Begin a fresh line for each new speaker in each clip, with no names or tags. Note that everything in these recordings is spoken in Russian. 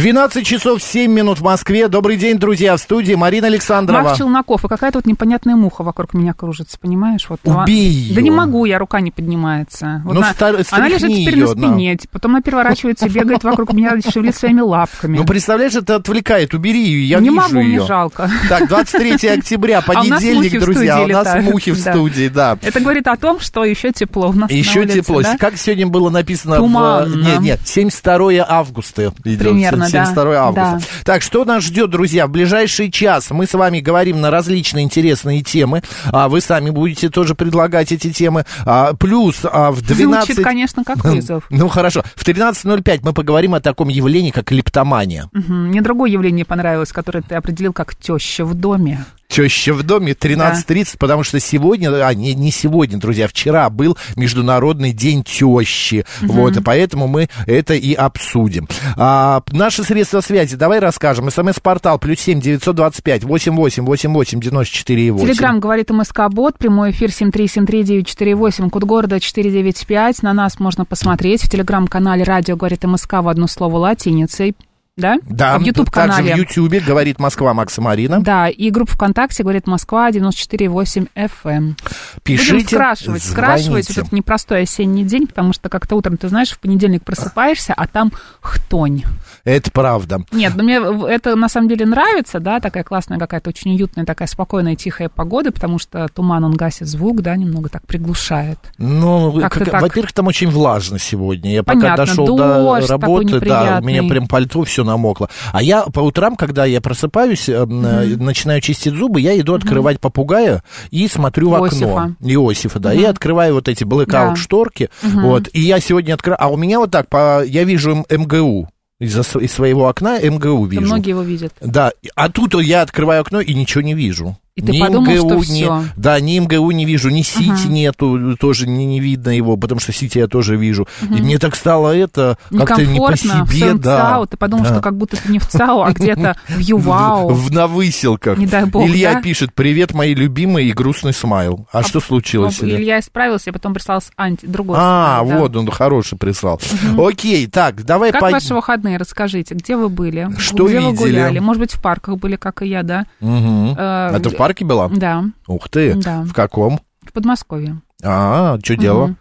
12 часов 7 минут в Москве. Добрый день, друзья, в студии Марина Александрова.
Марк Челноков. И какая-то вот непонятная муха вокруг меня кружится, понимаешь? Вот,
Убей ее.
Да не могу, я рука не поднимается. Вот
ну,
она,
стар...
она лежит теперь
ее,
на спине, да. потом она переворачивается и бегает вокруг меня, шевелит своими лапками.
Ну, представляешь, это отвлекает. Убери ее, я
не
вижу
могу,
ее.
Не могу, жалко.
Так, 23 октября, понедельник,
а
друзья. У нас мухи в студии, да.
Это говорит о том, что еще тепло у нас
Еще тепло. Как сегодня было написано...
Э,
Туманно. Нет, нет, 72 августа.
Примерно, 22
да, августа.
Да.
Так, что нас ждет, друзья, в ближайший час? Мы с вами говорим на различные интересные темы. А вы сами будете тоже предлагать эти темы. А, плюс а, в 12...
Звучит, конечно, как хм. вызов.
Ну, хорошо. В 13.05 мы поговорим о таком явлении, как лептомания.
Угу. Мне другое явление понравилось, которое ты определил как теща в доме.
Теща в доме 13.30, потому что сегодня, а не, не сегодня, друзья, вчера был Международный день тещи. Вот, и поэтому мы это и обсудим. А, наши средства связи, давай расскажем. СМС-портал плюс семь девятьсот двадцать пять восемь восемь восемь восемь девяносто четыре восемь.
Телеграмм говорит МСК Бот, прямой эфир 7373948, код города 495. На нас можно посмотреть в телеграм-канале «Радио говорит МСК» в одно слово латиницей. Да?
Да,
А в
также
YouTube-канале.
в Ютьюбе говорит Москва Макса Марина.
Да, и группа ВКонтакте говорит Москва 94,8 FM.
Пишите,
Будем скрашивать, скрашивать вот этот непростой осенний день, потому что как-то утром, ты знаешь, в понедельник просыпаешься, а там хтонь.
Это правда.
Нет, ну мне это на самом деле нравится, да, такая классная какая-то очень уютная, такая спокойная, тихая погода, потому что туман, он гасит звук, да, немного так приглушает.
Ну, как-
так.
во-первых, там очень влажно сегодня. Я
Понятно,
пока дошел
дождь
до работы, да, у меня прям пальто все намокло. А я по утрам, когда я просыпаюсь, э, начинаю чистить зубы, я иду открывать попугая и смотрю в окно.
Иосифа.
Иосифа, да. И открываю вот эти blackout
Да.
шторки. Вот. И я сегодня открываю. А у меня вот так, по... я вижу МГУ. Св- из своего окна МГУ
Это
вижу.
многие его видят.
Да, а тут я открываю окно и ничего не вижу.
И ты подумал, что
ни,
всё.
Да, ни МГУ не вижу, ни Сити нету, тоже не, не видно его, потому что Сити я тоже вижу. И мне так стало это как-то не по себе, да.
ЦАУ. Ты подумал,
Да.
что как будто ты не в ЦАУ, а где-то в ЮВАУ.
В, на выселках.
Не дай бог,
Илья
да?
пишет, привет, мои любимые, и грустный смайл. А, что случилось?
Ну,
Илья?
Исправился, и потом прислал с анти, другой.
А,
смайлик, да.
вот он хороший прислал. Окей, так, давай
Как
по-
ваши выходные? Расскажите, где вы были?
Что
где вы
видели?
гуляли? Может быть, в парках были, как и я, да?
А в парке была?
Да,
Ух ты.
Да.
В каком?
в Подмосковье.
А, что делала?
Мгм.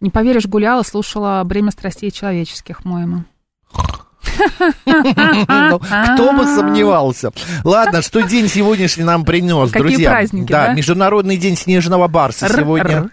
Не поверишь, гуляла, слушала «Бремя страстей человеческих» Моема.
Ну, кто бы сомневался. Ладно, что день сегодняшний нам принес,
Какие
друзья?
праздники,
да? Международный день снежного барса сегодня.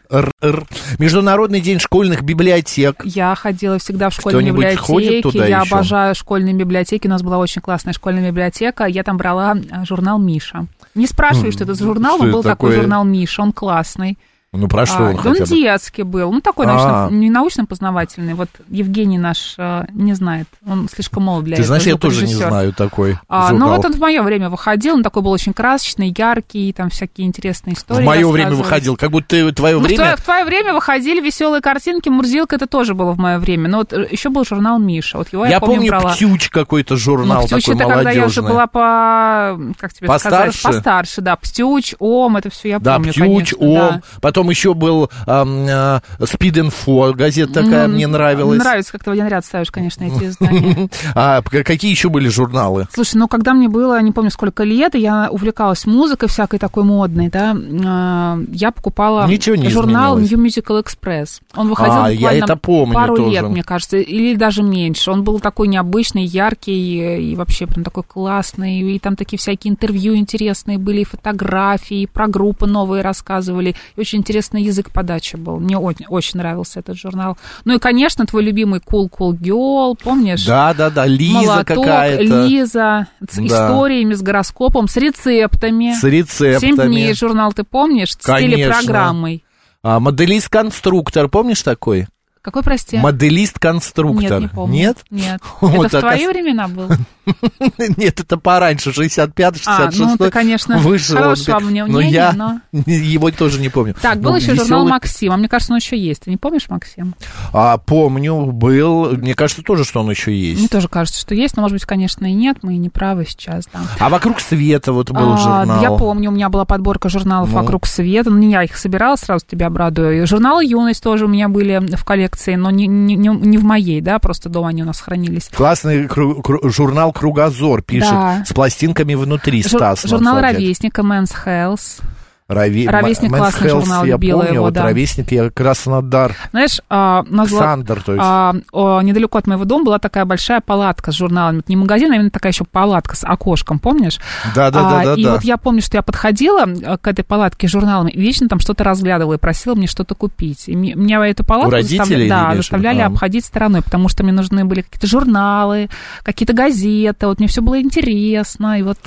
Международный день школьных библиотек.
Я ходила всегда в школьные библиотеки. я обожаю школьные библиотеки. У нас была очень классная школьная библиотека. Я там брала а, журнал Миша. Не спрашивай, что это за журнал, но был такой журнал Миша, он классный.
Ну, про что
А,
он
да
хотя бы?
детский был. Ну, такой,
А.
научно, не научно-познавательный. Вот Евгений наш э, не знает. Он слишком молод для
Ты
этого.
знаешь, я тоже не знаю такой
А, ну, вот он в мое время выходил, он такой был очень красочный, яркий, там всякие интересные
В
истории.
мое время выходил, как будто ты- твое
Ну, в,
время...
твое, в твое время выходили веселые картинки, Мурзилка, это тоже было в мое время. Но вот еще был журнал Миша. Вот его я,
Я помню,
брала.
«Птюч» какой-то журнал
Ну, Птюч,
такой
это когда я уже
молодежный.
была по... Как тебе
Постарше?
сказать? Постарше, да. Птюч, Ом, это все я
Да,
помню,
«Птюч»,
конечно,
«Ом».
да.
Потом еще был а, «Спид инфо», газета такая
Ну,
мне нравилась.
Нравится, как ты в один ряд ставишь, конечно, эти издания.
А какие еще были журналы?
Слушай, ну когда мне было, не помню сколько лет, и я увлекалась музыкой всякой такой модной, да, а, я покупала журнал New. Musical Express. Он выходил
А, я это помню
пару
тоже.
лет, мне кажется, или даже меньше. Он был такой необычный, яркий и вообще прям такой классный. И там такие всякие интервью интересные были, и фотографии, и про группы новые рассказывали. И очень интересный язык подачи был. Мне очень, очень нравился этот журнал. Ну и, конечно, твой любимый Cool Cool Girl, помнишь?
Да, да, да, Лиза какая-то.
Лиза, с
Да.
историями, с гороскопом, с рецептами.
С рецептами.
Семь дней журнал, ты помнишь? С
Конечно.
телепрограммой.
А, моделист-конструктор, помнишь такой?
Какой, прости?
Моделист-конструктор.
Нет, не помню.
Нет?
Нет.
Вот
Это в твои времена был?
Нет, это пораньше, 65
А,
66
ну, ты, конечно,
вышел.
хорошего мне
но я
но-
его тоже не помню.
Так, был еще журнал «Максим», а мне кажется, он еще есть. Ты не помнишь «Максим»?
А, помню, был. Мне кажется тоже, что он еще
Мне
есть.
тоже кажется, что есть, но, может быть, конечно, и нет. Мы и не правы сейчас, да.
А вокруг света вот был
А,
журнал.
Я помню, у меня была подборка журналов
Ну.
«Вокруг света». Ну, не я их собирала, сразу тебя обрадую. Журналы «Юность» тоже у меня были в коллекции, но не, не, не- в моей, да, просто дома они у нас хранились.
Классный кру- кру- журнал «Кругозор» пишет,
Да.
с пластинками внутри,
Жур-
Стас.
журнал. «Ровесник» «Men's Health».
Рави-
«Ровесник»
М-
классный
Health
журнал,
я помню,
его,
вот
да.
«Ровесник» я Краснодар.
Знаешь, а, была-
Александр, то есть.
а, о, недалеко от моего дома была такая большая палатка с журналами. Это не магазин, а именно такая еще палатка с окошком, помнишь?
Да-да-да-да-да.
А, И вот я помню, что я подходила э, к этой палатке с журналами и вечно там что-то разглядывала и просила мне что-то купить. И ме- меня эту палатку
родителей
да,
в
заставляли?
А.
обходить стороной, потому что мне нужны были какие-то журналы, какие-то газеты. Вот мне все было интересно. И вот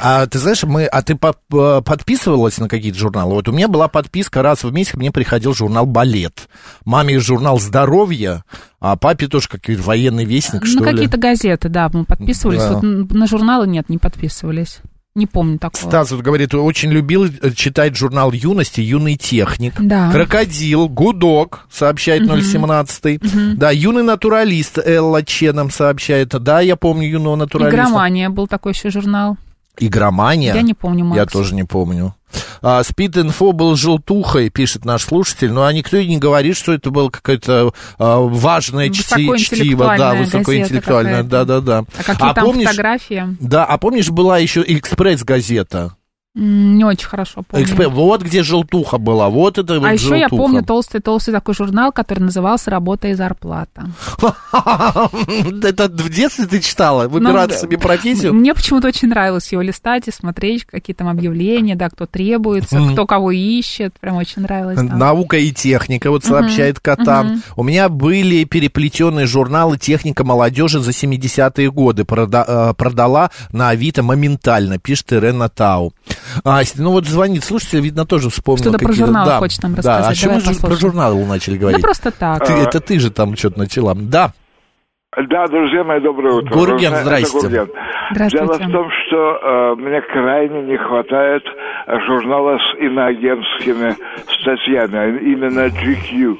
А ты знаешь, мы, а ты по- подписывалась на какие-то журналы? Вот у меня была подписка раз в месяц, мне приходил журнал «Балет». Маме журнал «Здоровье», а папе тоже какой-то военный вестник, что
на
ли.
какие-то газеты, да, мы подписывались.
Да.
Вот на журналы нет, не подписывались. Не помню такого.
Стас вот говорит, очень любил э, читать журнал «Юности», «Юный техник».
Да.
«Крокодил», «Гудок», сообщает 017. Да, «Юный натуралист» Элла Че нам сообщает. Да, я помню «Юного натуралиста».
Игромания был такой еще журнал.
Игромания?
Я не помню, Макс.
Я тоже не помню. А, Спид-инфо был желтухой, пишет наш слушатель, но а никто и не говорит, что это было какое-то а, важное чти- чтиво, да, высокоинтеллектуальное, да-да-да.
А какие там
помнишь,
фотографии?
да, а помнишь, была еще «Экспресс-газета»?
Не очень хорошо помню.
«Экспресс», вот где желтуха была, вот это вот
А еще я
желтуха.
помню толстый-толстый такой журнал, который назывался «Работа и зарплата».
Это в детстве ты читала? Выбирать
Ну,
себе профессию?
Мне почему-то очень нравилось его листать и смотреть, какие там объявления, да, кто требуется, кто кого ищет. Прям очень нравилось.
Наука и техника, вот сообщает Катан. У меня были переплетенные журналы «Техника молодежи» за 70-е годы. Э, продала на Авито моментально, пишет Ирена Тау. А, ну вот звонит слушатель, видно, тоже вспомнил.
Что-то про журналы
да,
хочет нам
Да,
рассказать.
а чему
Давай
же про
послушаем.
журналы начали говорить?
Да просто так.
Ты- это ты же там что-то начала. Да,
Да, друзья мои, доброе утро.
Гурген, здрасте.
Гурген.
Здравствуйте.
Дело в том, что э, мне крайне не хватает журнала с иноагентскими статьями, а именно GQ.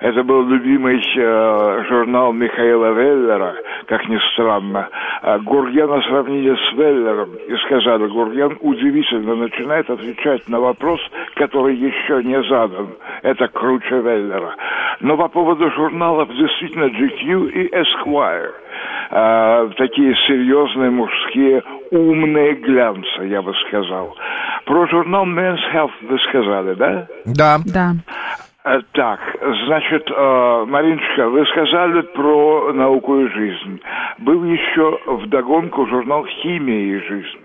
Это был любимый э, журнал Михаила Веллера, как ни странно. А Гургена сравнили с Веллером и сказали, Гурген удивительно начинает отвечать на вопрос, который еще не задан. Это круче Веллера. Но по поводу журналов действительно GQ и Esquire. А, такие серьезные мужские умные глянцы, я бы сказал. Про журнал Men's Health вы сказали, да?
да.
Да.
Э, Так, значит, э, Мариночка, вы сказали про науку и жизнь. Был еще вдогонку журнал «Химия и жизнь».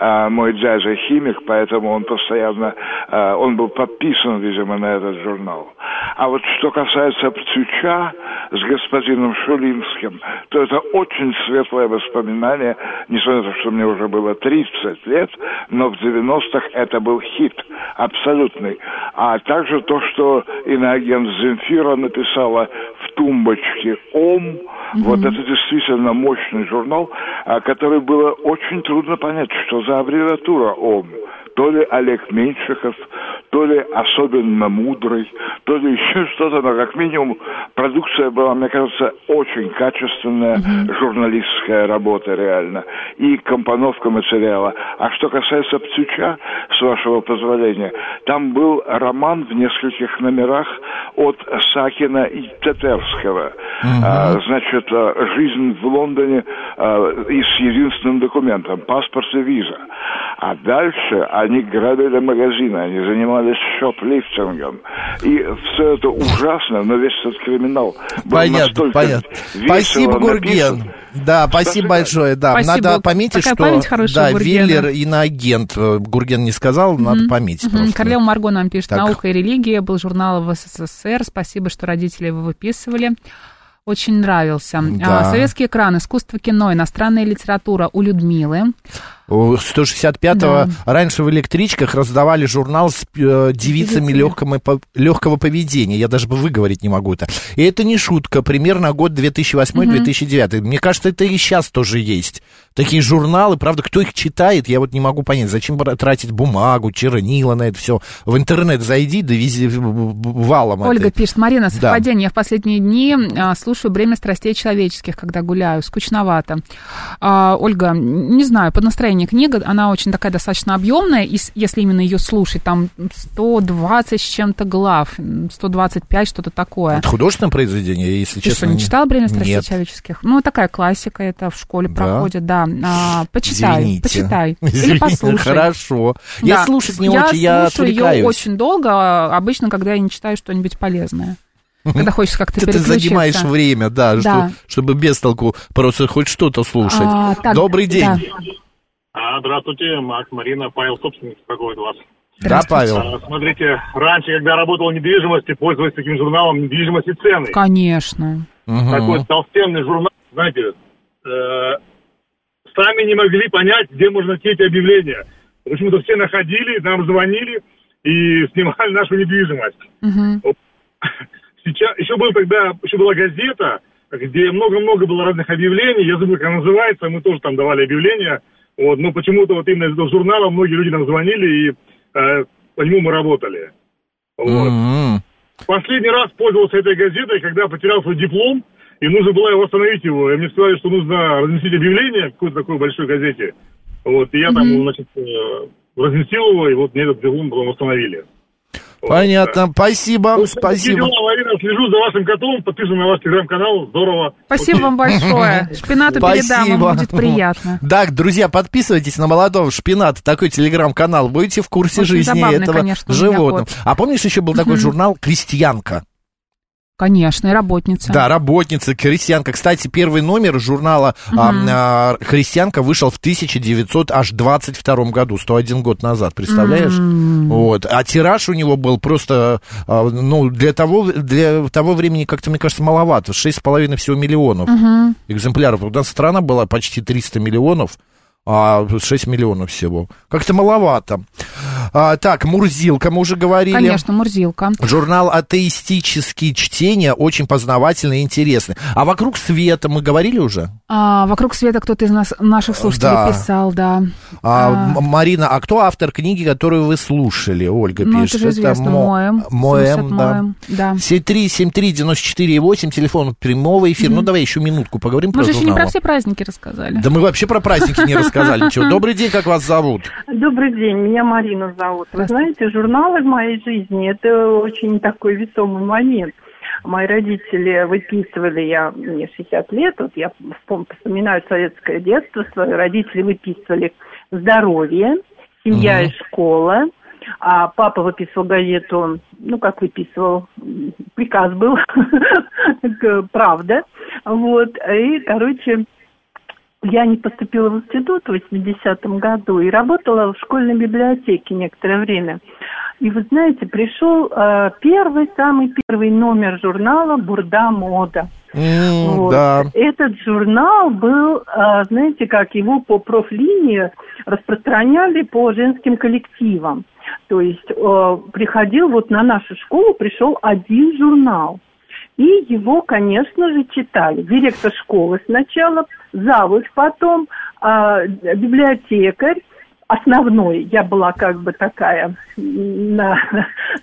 А, мой дядя химик, поэтому он постоянно, э, он был подписан, видимо, на этот журнал. А вот что касается Птюча с господином Шулинским, то это очень светлое воспоминание, несмотря на то, что мне уже было 30 лет, но в 90-х это был хит, абсолютный. А также то, что иноагент Земфира написала в тумбочке «Ом», вот это действительно мощный журнал, а, который было очень трудно понять, что за аббревиатура ОМ. То ли Олег Меньшиков, то ли особенно мудрый, то ли еще что-то, но как минимум продукция была, мне кажется, очень качественная, журналистская работа реально, и компоновка материала. А что касается Птюча, с вашего позволения, там был роман в нескольких номерах от Сакина и Тетерского. А, значит, а, жизнь в Лондоне а, и с единственным документом, паспорт и виза. А дальше они грабили магазины, они занимались шоплифтингом. И все это ужасно, но весь этот криминал был
Понятно,
настолько
понятно. Спасибо, Гурген.
написан.
Да, спасибо большое. Да,
Спасибо.
надо пометить,
Такая
что
память хорошая
да,
Гургена.
Веллер иноагент. Э, Гурген не сказал, надо пометить просто.
Королева Марго нам пишет,
Так.
наука и религия, был журнал в СССР, спасибо, что родители его выписывали. Очень нравился.
Да.
А, советский экран, искусство кино, иностранная литература у Людмилы.
У 165-го
Да.
раньше в электричках раздавали журнал с э, девицами легкого, легкого поведения. Я даже бы выговорить не могу это. И это не шутка. Примерно год 2008-2009. Мне кажется, это и сейчас тоже есть. Такие журналы, правда, кто их читает, я вот не могу понять. Зачем тратить бумагу, чернила на это все? В интернет зайди, да вези в- в- валом
Ольга
это.
пишет, Марина,
Да.
совпадение. Я в последние дни а, слушаю «Бремя страстей человеческих», когда гуляю. Скучновато. А, Ольга, не знаю, по настроению книга, она очень такая достаточно объемная, и если именно ее слушать, там 120 с чем-то глав, 125, что-то такое.
Это художественное произведение, если
Ты
честно.
что, не читал «Бремя страстей человеческих»? Ну, такая классика, это в школе
Да?
проходит, да. А, почитай,
Извините.
почитай. Или
Извините,
послушай.
Хорошо. Я
Да.
слушать не
я
очень, я
слушаю ее очень долго, обычно, когда я не читаю что-нибудь полезное. Когда хочется как-то
Ты, ты занимаешь время, да,
Да.
что- чтобы без толку просто хоть что-то слушать.
А, так,
Добрый день.
да.
А, здравствуйте, Макс, Марина, Павел, собственник, беспокоит вас.
Да, Павел.
А, смотрите, раньше, когда работал в недвижимости, пользовались таким журналом «Недвижимость и цены».
Конечно.
Мгм.
Такой толстенный журнал, знаете, э, сами не могли понять, где можно найти эти объявления. Почему-то все находили, нам звонили и снимали нашу недвижимость.
Мгм.
Сейчас, еще был тогда, еще была газета, где много-много было разных объявлений, я забыл, как она называется, мы тоже там давали объявления, вот, но почему-то вот именно из этого журнала многие люди нам звонили, и э, по нему мы работали. Вот.
М.
Последний раз пользовался этой газетой, когда потерял свой диплом, и нужно было его восстановить его. И мне сказали, что нужно разместить объявление в какой-то такой большой газете. Вот, и я там, значит, э, разместил его, и вот мне этот диплом потом восстановили. Вот,
Понятно.
да.
Спасибо,
Ну,
спасибо.
дела, слежу за вашим котом, подписан на ваш телеграм-канал, здорово.
Спасибо вам большое. Шпинату передам, ему будет приятно.
Да, друзья, подписывайтесь на молодого шпината, такой телеграм-канал, будете в курсе
Очень
жизни
забавный,
этого
конечно,
животного. А помнишь, еще был такой журнал «Крестьянка»?
Конечно, и работница.
Да, работница, крестьянка. Кстати, первый номер журнала а, а, «Крестьянка» вышел в 1922 году, 101 год назад, представляешь? Вот. А тираж у него был просто, а, ну, для того, для того времени, как-то, мне кажется, маловато. 6,5 всего миллионов экземпляров. У нас страна была почти 300 миллионов, а 6 миллионов всего. Как-то маловато. А, так, Мурзилка, мы уже говорили.
Конечно, Мурзилка.
Журнал «Атеистические чтения» очень познавательный и интересный. А «Вокруг света» мы говорили уже?
А, вокруг света кто-то из нас, наших слушателей
Да.
писал, да.
А, М- Марина, а кто автор книги, которую вы слушали? Ольга
Ну,
пишет.
это же известно,
Мо-
Моэм.
Моэм, да.
Моэм, да.
73-73-94-8, телефон прямого эфира. Ну, давай еще минутку поговорим
Мы
про
же еще не
журнал.
про все праздники рассказали.
Да мы вообще про праздники не рассказали ничего. Добрый день, как вас зовут?
Добрый день, меня Марина зовут. Вы знаете, журналы в моей жизни – это очень такой весомый момент. Мои родители выписывали, я, мне 60 лет, вот я вспом- вспоминаю советское детство, свои родители выписывали «Здоровье», «Семья и школа», а папа выписывал газету, ну, как выписывал, приказ был, «Правда». Вот, и, короче, я не поступила в институт в 80-м году и работала в школьной библиотеке некоторое время. И вы знаете, пришел э, первый, самый первый номер журнала «Бурда мода».
М,
Вот.
Да.
Этот журнал был, э, знаете, как его по профлинии распространяли по женским коллективам. То есть э, приходил вот на нашу школу, пришел один журнал. И его, конечно же, читали. Директор школы сначала, завуч потом, а, библиотекарь, основной. Я была как бы такая на,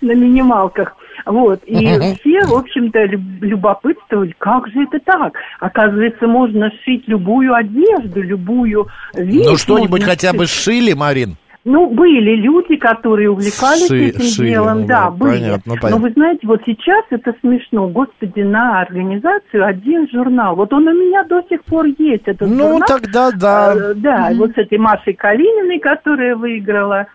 на минималках. Вот. И все, в общем-то, люб- любопытствовали, как же это так? Оказывается, можно сшить любую одежду, любую вещь.
Ну, что-нибудь хотя бы шили, Марин?
Ну, были люди, которые увлекались
Ши-
этим
шили,
делом,
ну
да, были.
понятно,
Но
понятно.
вы знаете, вот сейчас это смешно. Господи, на организацию один журнал. Вот он у меня до сих пор есть, этот
Ну,
журнал.
тогда да.
Э, да, вот с этой Машей Калининой, которая выиграла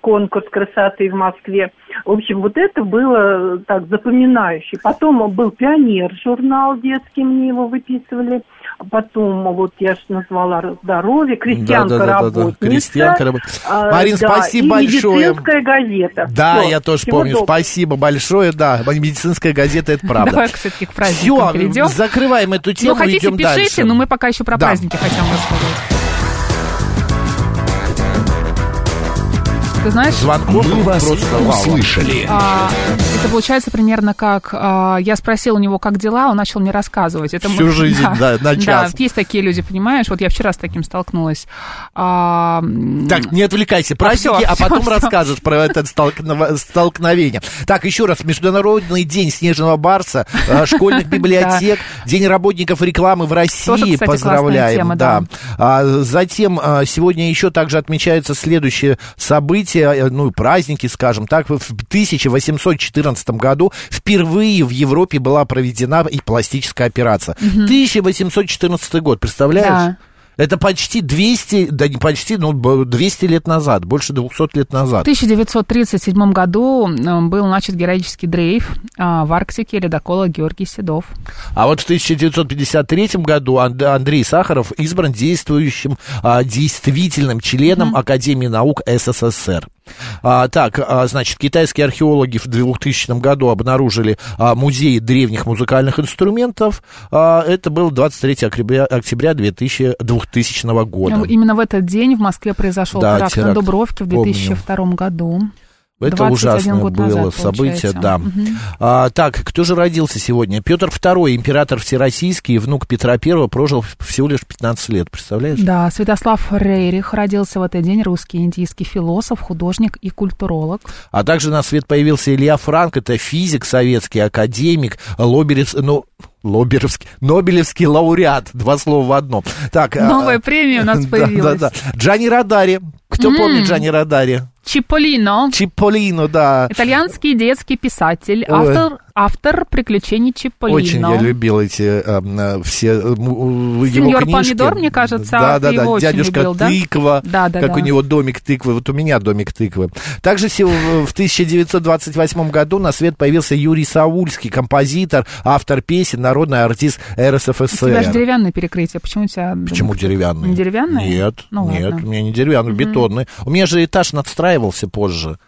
конкурс красоты в Москве. В общем, вот это было э, так запоминающе. Потом был «Пионер» журнал детский, мне его выписывали. Потом вот я же назвала здоровье, крестьянка
Да-да-да-да-да.
работница.
Крестьянка работ-
а,
Марин,
да,
спасибо
и
большое.
медицинская газета.
Да,
Всё,
я тоже помню.
доброго.
Спасибо большое. Да, медицинская газета это правда.
Давай все-таки к праздникам
Все,
перейдем.
закрываем эту тему,
Ну, хотите,
идем
пишите,
дальше.
но мы пока еще про
Да.
праздники хотим рассказать. Ты знаешь,
Звонков
Мы вас
просто
услышали.
а, это получается примерно как а, я спросила у него, как дела, он начал мне рассказывать. Это
Всю
мы-
жизнь, да, на час.
Да, есть такие люди, понимаешь? Вот я вчера с таким столкнулась. А,
Так, не отвлекайся, праздники,
всё,
а, потом
всё,
расскажешь про это столкнов- столкновение. Так, еще раз, Международный день снежного барса, э, школьных библиотек, День работников рекламы в России, поздравляем. А, затем а, сегодня еще также отмечается следующее событие, э, ну, праздники, скажем так, в 1814 году впервые в Европе была проведена и пластическая операция. 1814 год, представляешь?
Да.
Это почти 200, да не почти, б- 200 лет назад, больше 200 лет
В
назад.
1937 году э, был начат героический дрейф а, в Арктике ледокола Георгий Седов.
А вот в 1953 году Анд- Андрей Сахаров избран действующим, а, действительным членом Академии наук СССР. А, так, а, значит, китайские археологи в 2000 году обнаружили а, музей древних музыкальных инструментов. А, это было 23 октября, октября 2000, 2000 года.
Ну, Именно в этот день в Москве произошел
Да,
теракт,
теракт.
на Дубровке в
Помню.
2002 году.
Это
21
ужасное было
назад,
событие,
получается.
да.
Мгм.
А, так, кто же родился сегодня? Петр II, император всероссийский, внук Петра I, прожил всего лишь 15 лет, представляешь?
Да, Святослав Рейрих родился в этот день, русский индийский философ, художник и культуролог.
А также на свет появился Илья Франк, это физик советский, академик, лоберец, ну, Лоберовский, Нобелевский лауреат, два слова в одном. Так, а,
Новая премия у нас
да,
появилась.
Да, да. Джани Радари. Кто
М.
помнит Джани Радари?
Чиполлино.
Чиполлино, да.
Итальянский детский писатель, автор, автор приключений Чиполлино.
Очень я любил эти э, э, все э, м, его
Сеньор
книжки.
Помидор, мне кажется,
да, да, да.
его
Дядюшка
любил, да?
тыква,
Да, да,
как
да.
у него домик тыквы, вот у меня домик тыквы. Также в 1928 году на свет появился Юрий Саульский, композитор, автор песен, народный артист
У тебя же
РСФСР.
деревянное перекрытие. Почему у тебя...
Почему деревянный?
Не деревянное?
Нет,
Ну,
нет,
ладно.
у меня не деревянный, бетонный. У меня же этаж надстраивался позже.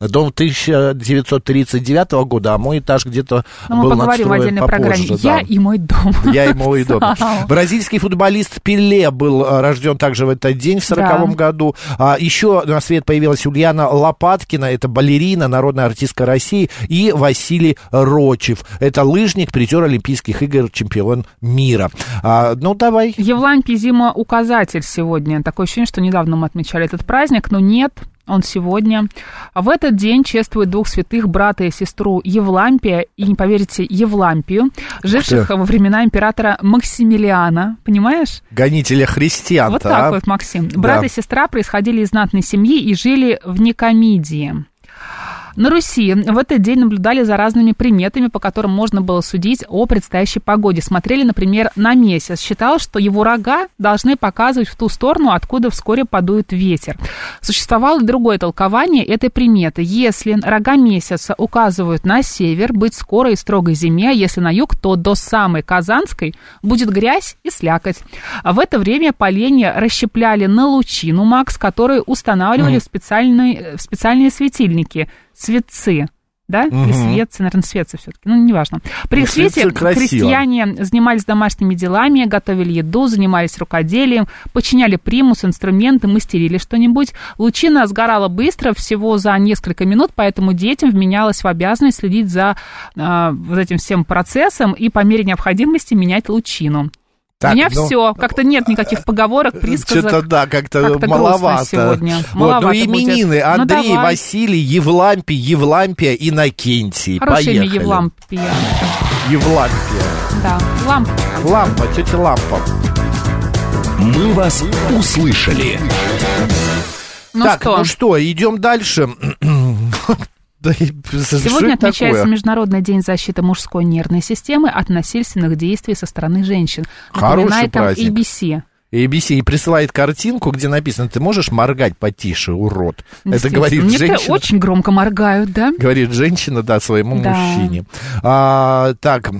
Дом 1939 года, а мой этаж где-то
Ну, мы
был
поговорим в отдельной
попозже.
программе.
да.
Я и мой дом.
Я и мой дом. Бразильский футболист Пеле был э, рожден также в этот день, в 40
Да.
году. А, еще на свет появилась Ульяна Лопаткина, это балерина, народная артистка России, и Василий Рочев. Это лыжник, призер Олимпийских игр, чемпион мира. А, ну, давай.
Евлампий зима указатель сегодня. Такое ощущение, что недавно мы отмечали этот праздник, но нет, он сегодня. В этот день чествуют двух святых, брата и сестру Евлампия и, не поверите, Евлампию, живших во времена императора Максимилиана. Понимаешь?
Гонителя христиан
Вот так вот, Максим. Брат и сестра происходили из знатной семьи и жили в Никомидии. На Руси в этот день наблюдали за разными приметами, по которым можно было судить о предстоящей погоде. Смотрели, например, на месяц. Считалось, что его рога должны показывать в ту сторону, откуда вскоре подует ветер. Существовало другое толкование этой приметы. Если рога месяца указывают на север, быть скорой и строгой зиме, а если на юг, то до самой Казанской будет грязь и слякоть. А в это время поленья расщепляли на лучину, Макс, которые устанавливали в, специальные, в специальные светильники, светцы. Да? Или
Мгм.
светцы, наверное, светцы все-таки. Ну, неважно. При
Ну,
свете
светцы красиво.
крестьяне занимались домашними делами, готовили еду, занимались рукоделием, починяли примус, инструменты, мастерили что-нибудь. Лучина сгорала быстро, всего за несколько минут, поэтому детям вменялось в обязанность следить за а, вот этим всем процессом и по мере необходимости менять лучину.
Так,
У меня
ну,
все. Как-то нет никаких поговорок, присказок.
Что-то да, как-то
Как-то
маловато.
сегодня.
Вот, ну, именины
будет. Ну,
Андрей,
давай.
Василий, Евлампий, Евлампия, Иннокентий.
Хорошее
Поехали.
имя Евлампия.
Евлампия.
Да, лампа.
Лампа, тетя Лампа.
«Мы вас услышали».
Ну
так,
что,
ну что, идем дальше. Да
сегодня отмечается
такое?
Международный день защиты мужской нервной системы от насильственных действий со стороны женщин.
Хороший
Напоминает там
праздник.
ABC.
ABC и присылает картинку, где написано, ты можешь моргать потише, урод. Это говорит
Мне
женщина.
очень громко моргают, да?
Говорит женщина, да, своему
Да.
мужчине. А, так,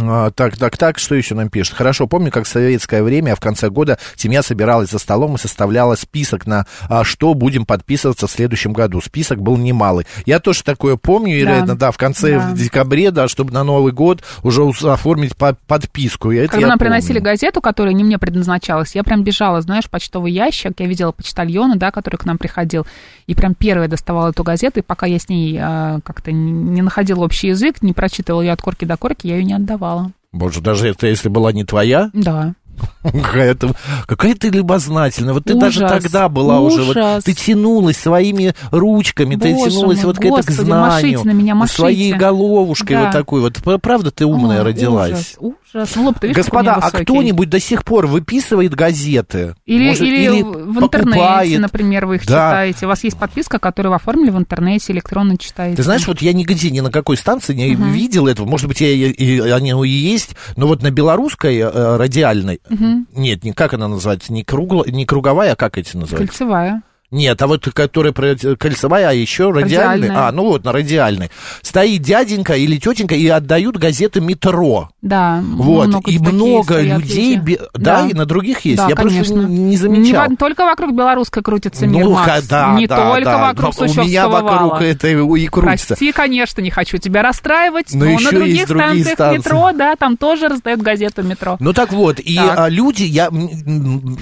А, так, так, так, что еще нам пишет? Хорошо, помню, как в советское время, а в конце года семья собиралась за столом и составляла список на а, что будем подписываться в следующем году. Список был немалый. Я тоже такое помню, да, да в конце да. в декабре, да, чтобы на Новый год уже оформить по подписку.
Это Когда нам помню. приносили газету, которая не мне предназначалась, я прям бежала, знаешь, почтовый ящик, я видела почтальона, да, который к нам приходил, и прям первая доставала эту газету, и пока я с ней а, как-то не находила общий язык, не прочитывала ее от корки до корки, я ее не отдавала давала.
Боже, даже это если была не твоя?
Да.
Какая-то, какая ты любознательная. Вот ты ужас, даже тогда была ужас. уже. Вот, ты тянулась своими ручками, Боже ты тянулась мой, вот Господи, к знанию.
на меня, машите.
Своей головушкой да. вот такой вот. Правда, ты умная О, родилась.
Ужас, ужас. Ну, видишь,
Господа, а кто-нибудь до сих пор выписывает газеты?
Или, Может, или, или в интернете, например, вы их да. читаете. У вас есть подписка, которую вы оформили в интернете, электронно читаете.
Ты знаешь, вот я нигде, ни на какой станции не угу. видел этого. Может быть, я, и, они и есть, но вот на белорусской э, радиальной Угу. Нет, не как она называется, не, кругл, не круговая, а как эти называются?
Кольцевая.
Нет, а вот которая кольцевая, а еще радиальная. радиальная. А, ну вот, на радиальной. Стоит дяденька или тетенька и отдают газеты «Метро».
Да.
Вот, много и много людей, бе... да. да, и на других есть. Да, Я конечно. просто не замечал.
Не только вокруг белорусской крутится мир, ну, Макс.
Да,
не
да,
только
да.
вокруг но У
меня вокруг вала. это и крутится.
Прости, конечно, не хочу тебя расстраивать, но,
но на
других станциях
станции.
метро, да, там тоже раздают газету «Метро».
Ну так вот, так. и а, люди, я,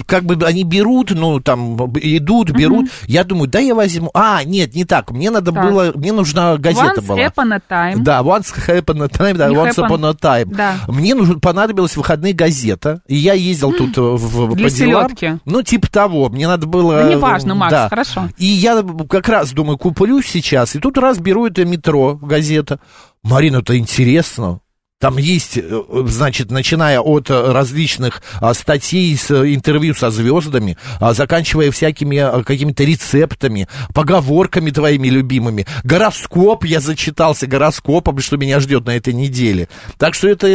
как бы они берут, ну там, идут, берут, угу. я думаю, да, я возьму. А, нет, не так, мне надо так. было, мне нужна газета
once
была.
Once upon a time.
Да, once upon a time, да, once upon a time.
Да.
Мне нужно понадобилась выходные газета, и я ездил тут э, в,
Для
по делам.
селедки.
Ну, типа того, мне надо было...
Да неважно, Макс, да. хорошо.
И я как раз думаю, куплю сейчас, и тут раз беру это метро, газета. Марина, это интересно. Там есть, э, значит, начиная от э, различных а, статей с э, интервью со звездами, а, заканчивая всякими какими-то рецептами, поговорками твоими любимыми. Гороскоп, я зачитался гороскопом, что меня ждет на этой неделе. Так что это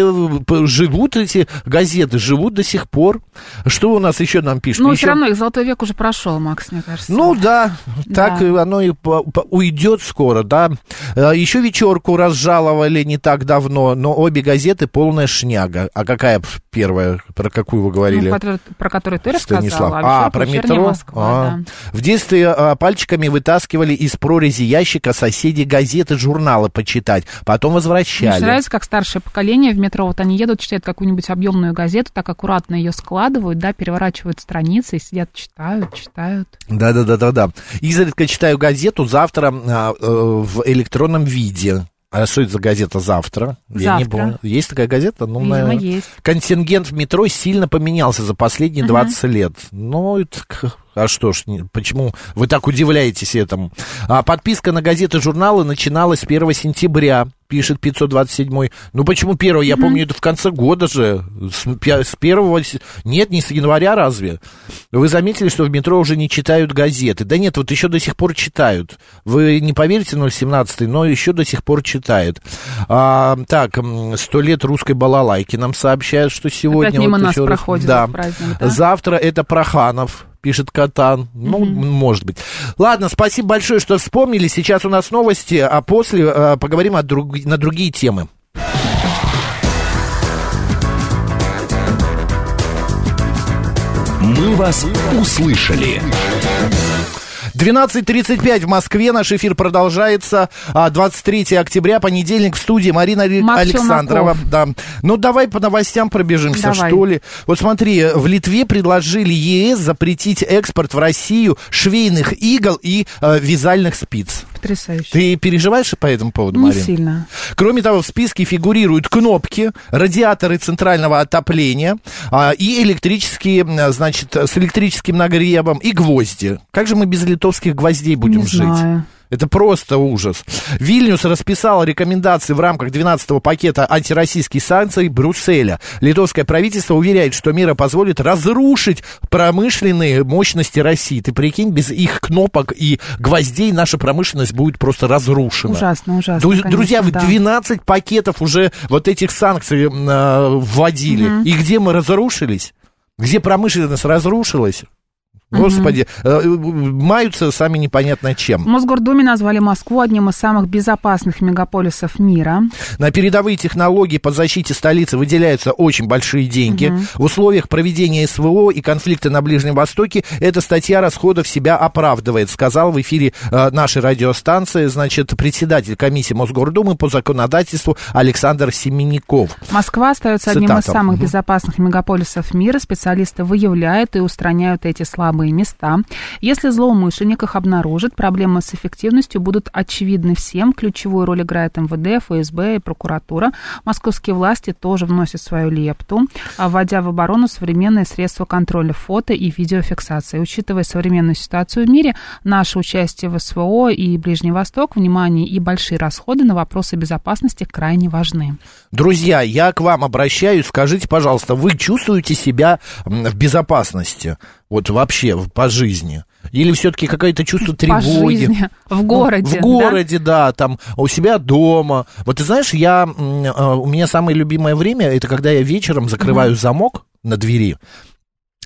живут эти газеты, живут до сих пор. Что у нас еще нам пишут?
Ну,
еще...
все равно их золотой век уже прошел, Макс, мне кажется.
Ну да, так да. оно и уйдет скоро, да. Еще вечерку разжаловали не так давно, но обе обе газеты полная шняга. А какая первая, про какую вы говорили?
Ну, про, про которую ты рассказала.
А, а про метро?
Москва, а. да.
В детстве а, пальчиками вытаскивали из прорези ящика соседи газеты, журналы почитать, потом возвращали.
Мне нравится, как старшее поколение в метро, вот они едут, читают какую-нибудь объемную газету, так аккуратно ее складывают, да, переворачивают страницы и сидят, читают, читают.
Да-да-да-да-да. Изредка читаю газету завтра а, э, в электронном виде. А что это за газета «Завтра»?
Завтра. Я не помню.
Есть такая газета?
Ну, Видимо, наверное, есть.
Контингент в метро сильно поменялся за последние uh-huh. 20 лет. Ну, это а что ж, почему вы так удивляетесь этому? А подписка на газеты журналы начиналась с 1 сентября, пишет 527. Ну почему 1? Я mm-hmm. помню, это в конце года же. С, с 1 нет, не с января разве? Вы заметили, что в метро уже не читают газеты? Да нет, вот еще до сих пор читают. Вы не поверите, 017, но еще до сих пор читают. А, так, сто лет русской балалайки нам сообщают, что сегодня...
Опять мимо
вот
нас проходит
да.
праздник, да?
Завтра это Проханов пишет Катан. Ну, mm-hmm. может быть. Ладно, спасибо большое, что вспомнили. Сейчас у нас новости, а после э, поговорим о друг... на другие темы.
Мы вас услышали.
12.35 в Москве. Наш эфир продолжается. 23 а, октября, понедельник в студии Марина
Макс
Александрова. Да. Ну, давай по новостям пробежимся, давай. что ли. Вот смотри, в Литве предложили ЕС запретить экспорт в Россию швейных игл и э, вязальных спиц.
Потрясающе.
Ты переживаешь по этому поводу,
Не
Марин?
сильно.
Кроме того, в списке фигурируют кнопки, радиаторы центрального отопления а, и электрические, значит, с электрическим нагревом и гвозди. Как же мы без литовских гвоздей будем
Не
жить?
Знаю.
Это просто ужас. Вильнюс расписал рекомендации в рамках 12-го пакета антироссийских санкций Брюсселя. Литовское правительство уверяет, что мера позволит разрушить промышленные мощности России. Ты прикинь, без их кнопок и гвоздей наша промышленность будет просто разрушена.
Ужасно, ужасно.
Друзья, конечно, друзья вы да. 12 пакетов уже вот этих санкций э, вводили. Угу. И где мы разрушились? Где промышленность разрушилась? Господи, э, маются сами непонятно чем.
В Мосгордуме назвали Москву одним из самых безопасных мегаполисов мира.
На передовые технологии по защите столицы выделяются очень большие деньги. В условиях проведения СВО и конфликта на Ближнем Востоке эта статья расходов себя оправдывает, сказал в эфире э, нашей радиостанции, значит, председатель комиссии Мосгордумы по законодательству Александр Семенников.
Москва остается одним из
Цитата.
самых
Мгм.
безопасных мегаполисов мира. Специалисты выявляют и устраняют эти слабые места. Если злоумышленник их обнаружит, проблемы с эффективностью будут очевидны всем. Ключевую роль играет МВД, ФСБ и прокуратура. Московские власти тоже вносят свою лепту, а, вводя в оборону современные средства контроля фото и видеофиксации. Учитывая современную ситуацию в мире, наше участие в СВО и Ближний Восток, внимание и большие расходы на вопросы безопасности крайне важны.
Друзья, я к вам обращаюсь. Скажите, пожалуйста, вы чувствуете себя в безопасности? Вот вообще по жизни? Или все-таки какое-то чувство тревоги?
жизни, в
Ну,
городе.
В городе, да? там у себя дома. Вот ты знаешь, я, э, у меня самое любимое время, это когда я вечером закрываю замок на двери,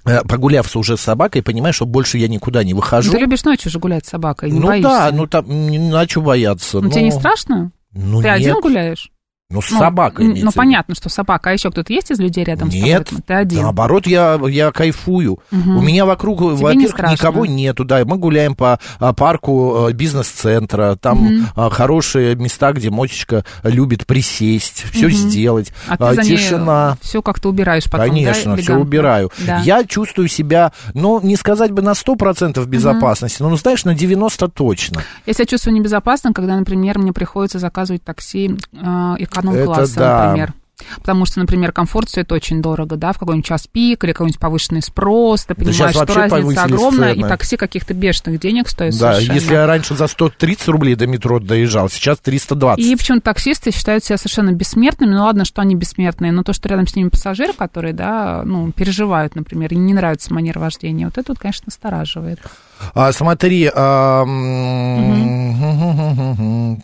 э, погулявшись уже с собакой, понимаю, что больше я никуда не выхожу.
Ты любишь ночью же гулять с собакой, не
ну
боишься?
да, ну там, м, а чё бояться?
Ну, тебе не страшно?
Ну,
Ты
нет.
один гуляешь?
Ну, с
Ну,
собакой.
Ну,
виду.
понятно, что собака. А еще кто-то есть из людей рядом
Нет,
с тобой? Ты один.
наоборот, я, я кайфую.
Мгм.
У меня вокруг,
не
во-первых,
страшно?
никого нету, да, мы гуляем по а, парку а, бизнес-центра, там а, хорошие места, где Мочечка любит присесть, все
Мгм.
сделать,
А ты за ней
тишина.
все как-то убираешь потом,
Конечно,
да,
все убираю.
Да.
Я чувствую себя, ну, не сказать бы на 100% безопасности, но, ну, знаешь, на 90% точно.
Я себя чувствую небезопасно, когда, например, мне приходится заказывать такси э, эконом-класса,
Это да.
например. Потому что, например, комфорт стоит очень дорого, да, в какой-нибудь час пик или какой-нибудь повышенный спрос, ты
Да
понимаешь, что разница огромная,
цены.
и такси каких-то бешеных денег стоит
Да,
совершенно.
если я раньше за 130 рублей до метро доезжал, сейчас 320.
И почему-то таксисты считают себя совершенно бессмертными. Ну ладно, что они бессмертные, но то, что рядом с ними пассажиры, которые, да, ну, переживают, например, и не нравится манера вождения, вот это вот, конечно, настораживает.
А, смотри, а, м,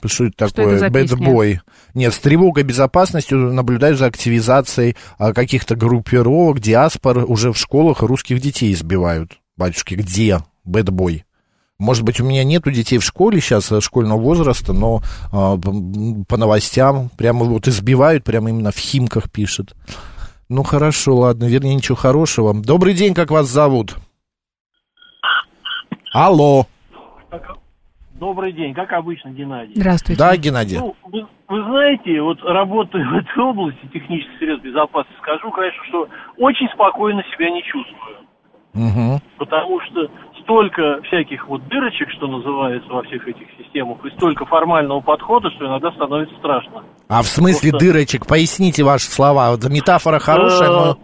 что это такое? Boy. Нет, с тревогой безопасностью наблюдаю за активизацией а, каких-то группировок, диаспор уже в школах русских детей избивают. Батюшки, где Boy? Может быть, у меня нету детей в школе сейчас э, школьного возраста, но а, по новостям прямо вот избивают, прямо именно в Химках пишет. Ну, хорошо, ладно, вернее, ничего хорошего. Добрый день, как вас зовут? Алло.
Добрый день, как обычно, Геннадий.
Здравствуйте.
Да, Геннадий.
Ну, вы, вы знаете, вот работая в этой области технических средств безопасности, скажу, конечно, что очень спокойно себя не чувствую.
Мгм.
Потому что столько всяких вот дырочек, что называется, во всех этих системах, и столько формального подхода, что иногда становится страшно.
А в смысле
Просто-
дырочек? Поясните ваши слова. Вот метафора хорошая, но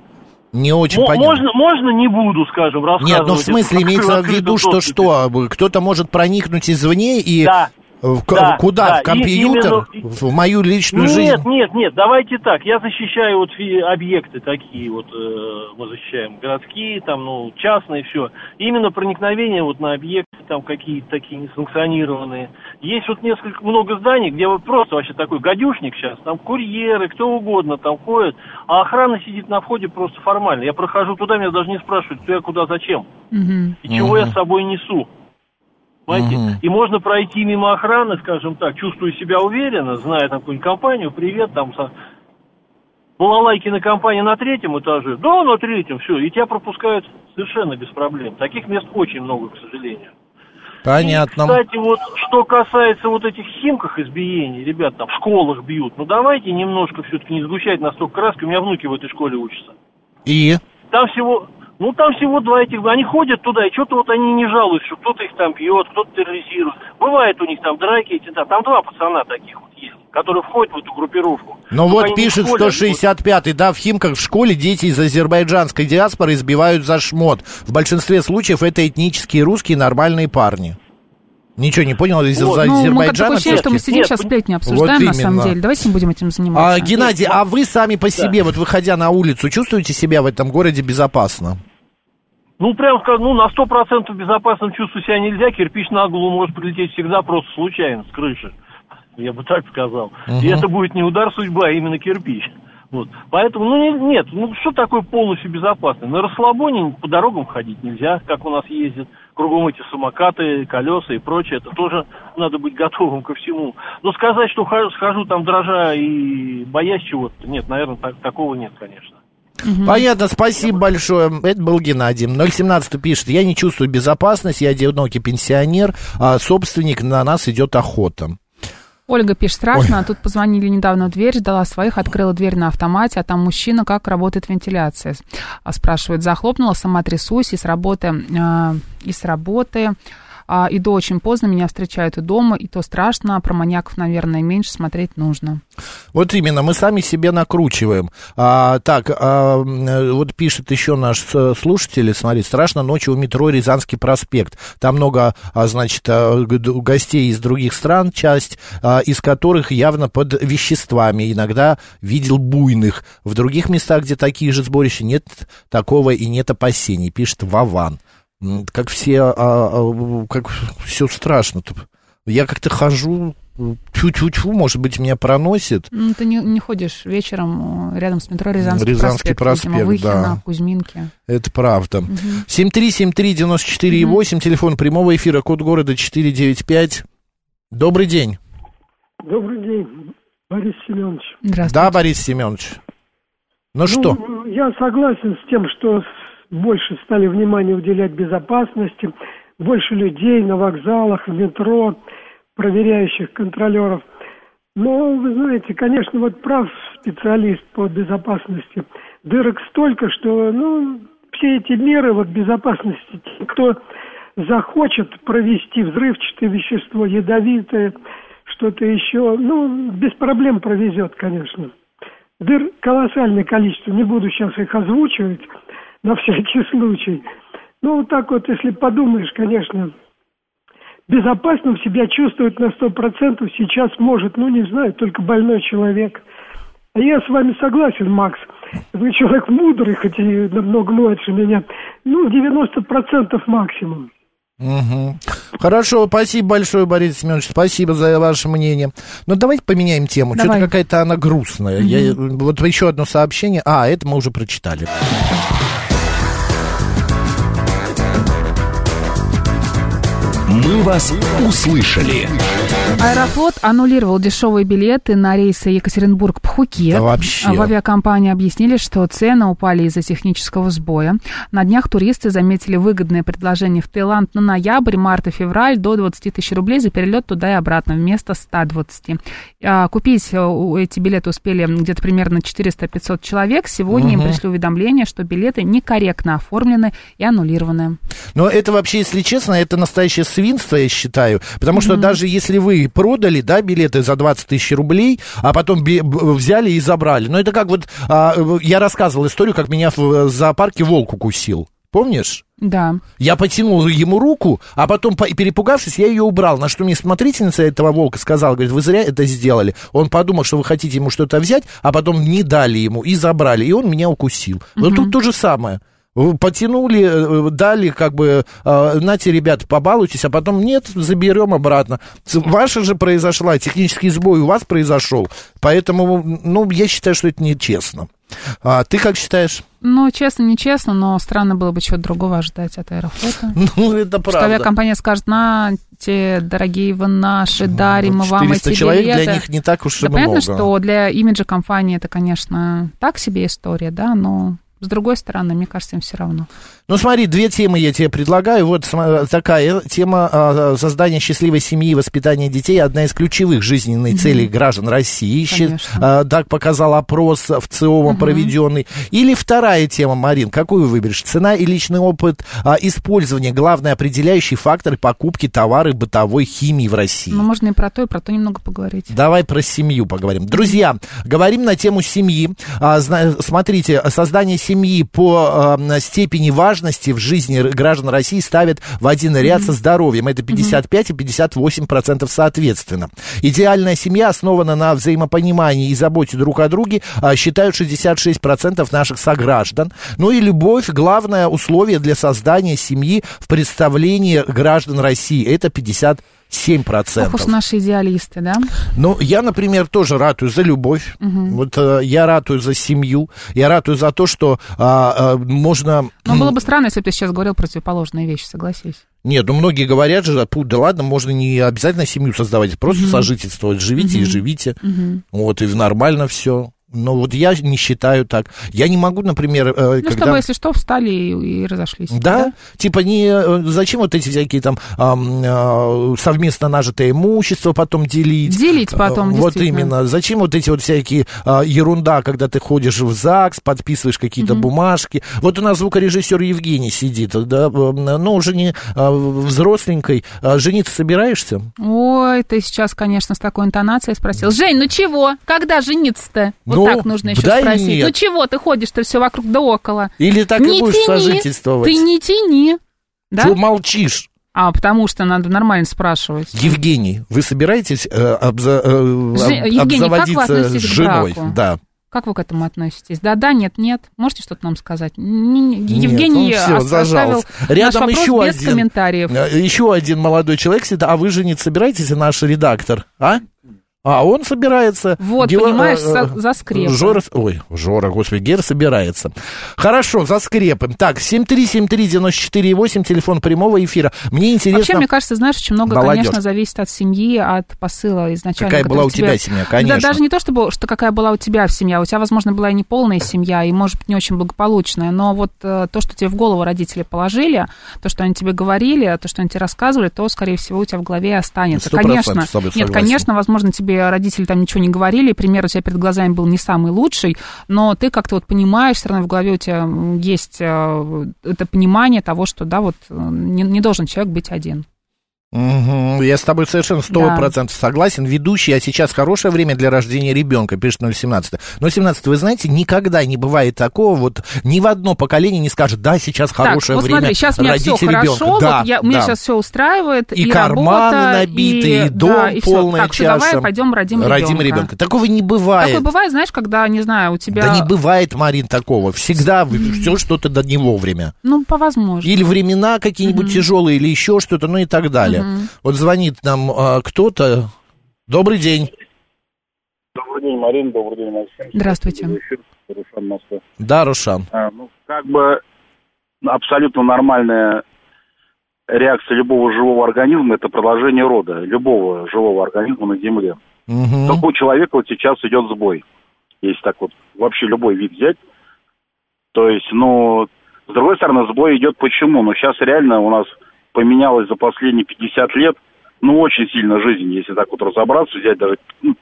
не очень
Мо-
понятна.
можно, можно не буду, скажем, рассказывать.
Нет, ну в смысле
это
имеется в виду, что
доступе.
что? Кто-то может проникнуть извне и
Да.
В-
Да,
куда?
да,
в компьютер?
и- именно-
В мою личную
нет,
жизнь?
нет, нет, давайте так. Я защищаю вот объекты такие вот, э, мы защищаем городские, там, ну, частные, все. Именно проникновение вот на объекты, там, какие-то такие несанкционированные. Есть вот несколько, много зданий, где вот просто вообще такой гадюшник сейчас, там курьеры, кто угодно там ходят, а охрана сидит на входе просто формально. Я прохожу туда, меня даже не спрашивают, кто я куда, зачем.
Мгм.
И чего я с собой несу. Понимаете?
Мгм.
И можно пройти мимо охраны, скажем так, чувствуя себя уверенно, зная там какую-нибудь компанию, привет, там со... Балалайкина компания на третьем этаже, да, на третьем, все, и тебя пропускают совершенно без проблем. Таких мест очень много, к сожалению.
Понятно.
И, кстати, вот что касается вот этих химках избиений, ребят там в школах бьют, ну давайте немножко все-таки не сгущать настолько краски, у меня внуки в этой школе учатся.
И?
Там всего, ну там всего два этих, они ходят туда, и что-то вот они не жалуются, что кто-то их там бьет, кто-то терроризирует. Бывает у них там драки эти, да, там два пацана таких вот есть, которые входят в эту группировку.
Ну вот пишет
в школе, а
165-й, да, в Химках в школе дети из азербайджанской диаспоры избивают за шмот. В большинстве случаев это этнические русские нормальные парни. Ничего не понял из-за
Вот.
Ну,
Азербайджана
такое ощущение, что мы сидим
Нет,
сейчас сплетни обсуждаем,
Вот
на самом деле. Давайте не будем этим заниматься.
А, Геннадий, а вы сами по себе, вот выходя на улицу, чувствуете себя в этом городе безопасно?
Ну, прям ну, на сто процентов безопасным чувствовать себя нельзя. Кирпич на голову может прилететь всегда просто случайно с крыши. Я бы так сказал. И
Мгм.
это будет не удар судьбы, а именно кирпич. Вот. Поэтому, ну, не- нет, ну, что такое полностью безопасно? На расслабоне по дорогам ходить нельзя, как у нас ездят. Кругом эти самокаты, колеса и прочее. Это тоже надо быть готовым ко всему. Но сказать, что хожу, схожу там дрожа и боясь чего-то, нет, наверное, так- такого нет, конечно.
Понятно, спасибо большое. Это был Геннадий. 017 пишет, я не чувствую безопасности, я одинокий пенсионер, а собственник, на нас идет охота.
Ольга пишет, страшно, а тут позвонили недавно в дверь, ждала своих, открыла дверь на автомате, а там мужчина, как работает вентиляция? А Спрашивает, захлопнула, сама трясусь, и с работы, а, и с работы, а, иду очень поздно, меня встречают и дома, и то страшно, а про маньяков, наверное, меньше смотреть нужно.
Вот именно, мы сами себе накручиваем. А, так, а, вот пишет еще наш э, слушатель, смотри, страшно ночью у метро Рязанский проспект. Там много, а, значит, а, гостей из других стран, часть а, из которых явно под веществами. Иногда видел буйных. В других местах, где такие же сборища, нет такого и нет опасений, пишет Вован. Как все, а, а, как все страшно. Я как-то хожу, тю-тю-тю, может быть, меня проносит.
Ну, ты не, не ходишь вечером э, рядом с метро Рязанский,
Рязанский
проспект, видимо,
проспект,
Выхина,
да.
Кузьминки.
Это правда. 7373948, телефон прямого эфира, код города 495. Добрый день.
Добрый день, Борис Семенович.
Здравствуйте.
Да, Борис Семенович. Ну что?
Ну, я согласен с тем, что с- больше стали внимания уделять безопасности, больше людей на вокзалах, в метро, проверяющих контролеров. Но, вы знаете, конечно, вот прав специалист по безопасности. Дырок столько, что, ну, все эти меры вот безопасности, кто захочет провести взрывчатое вещество, ядовитое, что-то еще, ну, без проблем провезет, конечно. Дыр колоссальное количество, не буду сейчас их озвучивать на всякий случай. Ну, вот так вот, если подумаешь, конечно, безопасным себя чувствовать на сто процентов сейчас может, ну, не знаю, только больной человек. А я с вами согласен, Макс. Вы человек мудрый, хоть и намного младше меня. Ну, 90% максимум.
Мгм. Хорошо, спасибо большое, Борис Семенович, спасибо за ваше мнение. Но давайте поменяем тему.
Давай.
Что-то какая-то она грустная. Я- вот еще одно сообщение. А, это мы уже прочитали.
«Мы вас услышали».
Аэрофлот аннулировал дешевые билеты на рейсы Екатеринбург-Пхукет.
Да вообще.
В авиакомпании объяснили, что цены упали из-за технического сбоя. На днях туристы заметили выгодное предложение в Таиланд на ноябрь, март и февраль до 20 тысяч рублей за перелет туда и обратно вместо 120. А, Купить э, эти билеты успели где-то примерно 400-500 человек. Сегодня им
Мгм.
пришли уведомления, что билеты некорректно оформлены и аннулированы.
Но это вообще, если честно, это настоящее свинство, я считаю. Потому что даже если вы продали, да, билеты за 20 тысяч рублей, а потом взяли и забрали. Ну, это как вот, а, я рассказывал историю, как меня в зоопарке волк укусил. Помнишь?
Да.
Я потянул ему руку, а потом, по- перепугавшись, я ее убрал. На что мне смотрительница этого волка сказала, говорит, вы зря это сделали. Он подумал, что вы хотите ему что-то взять, а потом не дали ему и забрали. И он меня укусил. Вот тут то же самое. Вы Потянули, э, дали, как бы, э, нате, ребята, побалуйтесь, а потом нет, заберем обратно. Ваша же произошла, технический сбой у вас произошел, поэтому, ну, я считаю, что это нечестно. А ты как считаешь?
Ну, честно, нечестно, но странно было бы чего-то другого ожидать от Аэрофлота.
Ну, это
Что
правда.
авиакомпания скажет, на, те, дорогие вы наши, дарим мы вам
400
эти
человек для
билеты».
них не так уж и
Да понятно,
много.
что для имиджа компании это, конечно, так себе история, да, но с другой стороны, мне кажется, им все равно.
Ну, смотри, две темы я тебе предлагаю. Вот такая тема а, создания счастливой семьи и воспитания детей. Одна из ключевых жизненных целей граждан России.
Конечно.
а, так показал опрос в ЦИОМа проведенный. Или вторая тема, Марин, какую выберешь? Цена и личный опыт а, использования. Главный определяющий фактор покупки товары бытовой химии в России.
Но можно и про то, и про то немного поговорить.
Давай про семью поговорим. Друзья, говорим на тему семьи. А, смотрите, создание семьи по а, степени важности в жизни граждан России ставят в один ряд со здоровьем. Это 55 и 58 процентов соответственно. Идеальная семья основана на взаимопонимании и заботе друг о друге, а, считают 66 процентов наших сограждан. Ну и любовь главное условие для создания семьи в представлении граждан России. Это 50 7%.
Ох уж наши идеалисты, да?
Ну, я, например, тоже ратую за любовь.
Мгм.
Вот э, я ратую за семью. Я ратую за то, что а, а, можно...
Но было бы странно, если бы ты сейчас говорил противоположные вещи, согласись.
Нет, ну многие говорят же, «Пу, да ладно, можно не обязательно семью создавать, просто
Мгм.
сожительствовать, живите и
Мгм.
живите.
Мгм.
Вот, и нормально все. Но вот я не считаю так. Я не могу, например, э,
Ну,
когда...
чтобы, если что, встали и, и разошлись.
Да, типа не э, зачем вот эти всякие там ам, а, совместно нажитое имущество потом делить.
Делить потом,
Вот именно. Зачем вот эти вот всякие а, ерунда, когда ты ходишь в ЗАГС, подписываешь какие-то
Мгм.
бумажки. Вот у нас звукорежиссер Евгений сидит, да, ну уже не а, взросленькой. А, жениться собираешься?
Ой, ты сейчас, конечно, с такой интонацией спросил. Жень, ну чего? Когда жениться-то? Вот
Ну,
так нужно еще
да
спросить.
нет?
Ну чего ты ходишь-то все вокруг да около?
Или так
не
и будешь
тяни,
сожительствовать?
Ты не тяни. Да?
Чего молчишь?
А, потому что надо нормально спрашивать.
Евгений, вы собираетесь э, обза- э,
Евгений,
обзаводиться с женой? Да.
Как вы к этому относитесь? Да, да, нет, нет. Можете что-то нам сказать? Не- не-
Нет,
Евгений
он всё,
ос- оставил
зажался.
наш
Рядом
вопрос
еще
без
один,
комментариев.
э, еще один молодой человек сидит. А вы жениться собираетесь, наш редактор? А? А он собирается.
Вот,
Гела-
понимаешь,
э,
за, за скрепы.
Жора, ой, Жора, господи, Гера собирается. Хорошо, за скрепы. Так, 7373948, телефон прямого эфира. Мне интересно...
Вообще, мне кажется, знаешь, очень много,
Молодежь.
конечно, зависит от семьи, от посыла изначально.
Какая была у тебя семья, конечно.
Да, даже не то, чтобы, что какая была у тебя семья. У тебя, возможно, была и не полная семья, и, может быть, не очень благополучная. Но вот э, то, что тебе в голову родители положили, то, что они тебе говорили, то, что они тебе рассказывали, то, скорее всего, у тебя в голове останется. Конечно, нет, конечно, возможно, тебе родители там ничего не говорили, пример у тебя перед глазами был не самый лучший, но ты как-то вот понимаешь, все равно в голове у тебя есть э, это понимание того, что, да, вот э, не, не должен человек быть один.
Мгм, Я с тобой совершенно сто
Да.
процентов согласен. Ведущий, а сейчас хорошее время для рождения ребенка, пишет 017. 017, вы знаете, никогда не бывает такого, вот ни в одно поколение не скажет, да, сейчас хорошее
так, вот
время
смотри, сейчас у меня все
родить
хорошо,
ребенка. Да,
вот я, у меня
да.
сейчас все устраивает,
И
и,
карманы
работа,
набиты, и дом
да, и
полная
так, что
чаша.
давай пойдем родим,
Родим
ребенка.
ребенка. Такого не бывает.
Такое бывает, знаешь, когда, не знаю, у тебя...
Да не бывает, Марин, такого. Всегда все что-то да не вовремя.
Ну, по возможности.
Или времена какие-нибудь тяжелые, или еще что-то, ну и так далее.
Мгм.
Вот звонит нам а, кто-то. Добрый день.
Добрый день, Марина, добрый день, Максим.
Здравствуйте.
Рушан Москва.
Да, Рушан.
А, ну, как бы абсолютно нормальная реакция любого живого организма – это продолжение рода, любого живого организма на Земле.
Мгм.
Только у человека вот сейчас идет сбой. Если так вот вообще любой вид взять. То есть, ну, с другой стороны, сбой идет почему? Ну, сейчас реально у нас поменялось за последние 50 лет, ну, очень сильно жизнь, если так вот разобраться, взять даже, ну,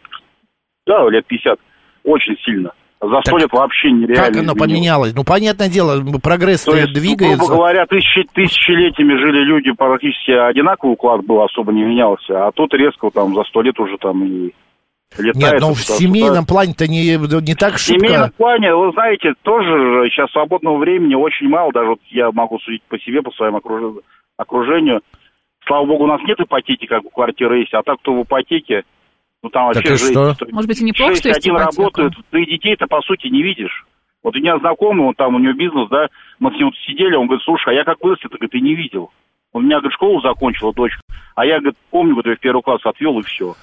да, лет 50, очень сильно. За 100
Так
лет вообще нереально
Как оно
изменилось.
поменялось? Ну, понятное дело, прогресс
То есть,
двигается.
грубо говоря, тысячи, тысячелетиями жили люди, практически одинаковый уклад был, особо не менялся, а тут резко там за сто лет уже там и летает.
Нет, ну в семейном плане-то не, не так
В семейном
шибко.
плане, вы знаете, тоже же сейчас свободного времени очень мало, даже вот я могу судить по себе, по своему окруж- окружению. Слава богу, у нас нет ипотеки, как у квартиры есть, а так, кто в ипотеке, ну там
Так
вообще
и
жизнь.
что?
Может быть, и неплохо, что есть
один
ипотека.
работают, ты детей-то, по сути, не видишь. Вот у меня знакомый, он там, у него бизнес, да, мы с ним вот сидели, он говорит, слушай, а я как вырос, ты, говорит, и не видел. Он меня, говорит, школу закончила, дочка, а я, говорит, помню, говорит, я в первый класс отвел, и все.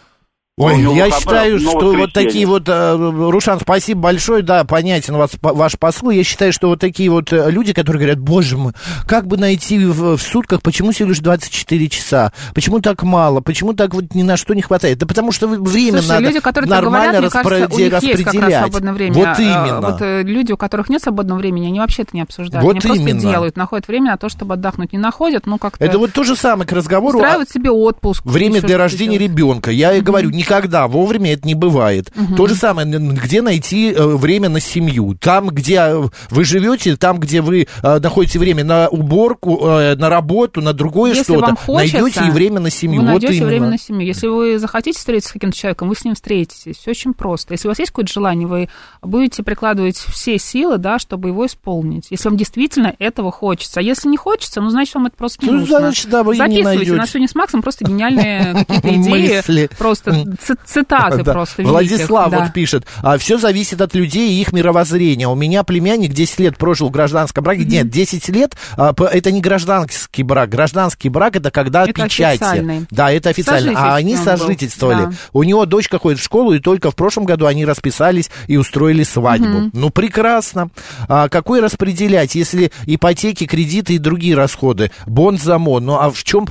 Ой, я считаю,
но
что вот такие вот, э, Рушан, спасибо большое, да, понятен вас, по- ваш посыл. Я считаю, что вот такие вот э, люди, которые говорят, боже мой, как бы найти в, в сутках, почему всего лишь 24 часа, почему так мало, почему так вот ни на что не хватает? Да потому что время
Слушай,
надо
люди, которые
нормально
говорят, мне кажется, у
распреде-
них есть как раз
распределять.
свободное время.
Вот
А,
именно.
Вот э, люди, у которых нет свободного времени, они вообще это не обсуждают.
Вот
они просто
именно.
делают, находят время на то, чтобы отдохнуть. Не находят, ну как-то
Это вот то же самое к разговору
устраивают себе отпуск.
время для рождения ребенка. Я и говорю, никогда вовремя это не бывает.
Мгм.
То же самое, где найти э, время на семью. Там, где э, вы живете, там, где вы э, находите время на уборку, на работу, на другое
Если
что-то,
вам хочется,
найдете и время на семью.
Вы
вот
найдете
именно.
время на семью. Если вы захотите встретиться с каким-то человеком, вы с ним встретитесь. Все очень просто. Если у вас есть какое-то желание, вы будете прикладывать все силы, да, чтобы его исполнить. Если вам действительно этого хочется. А если не хочется, ну, значит, вам это просто не
Ну,
нужно.
значит, да, вы и не
Записывайте. У нас сегодня с Максом просто гениальные какие-то идеи. Просто цитаты
Да.
просто
Владислав
великих, да.
вот пишет, а, все зависит от людей и их мировоззрения. У меня племянник 10 лет прожил в гражданском браке. Нет, 10 лет а, это не гражданский брак. Гражданский брак это когда
Это
печати.
официальный.
Да, это официально. А они сожительствовали.
да.
У него дочка ходит в школу, и только в прошлом году они расписались и устроили свадьбу.
Мгм.
Ну, прекрасно. А какой распределять, если ипотеки, кредиты и другие расходы? Бонд за мон. Ну, а в чем,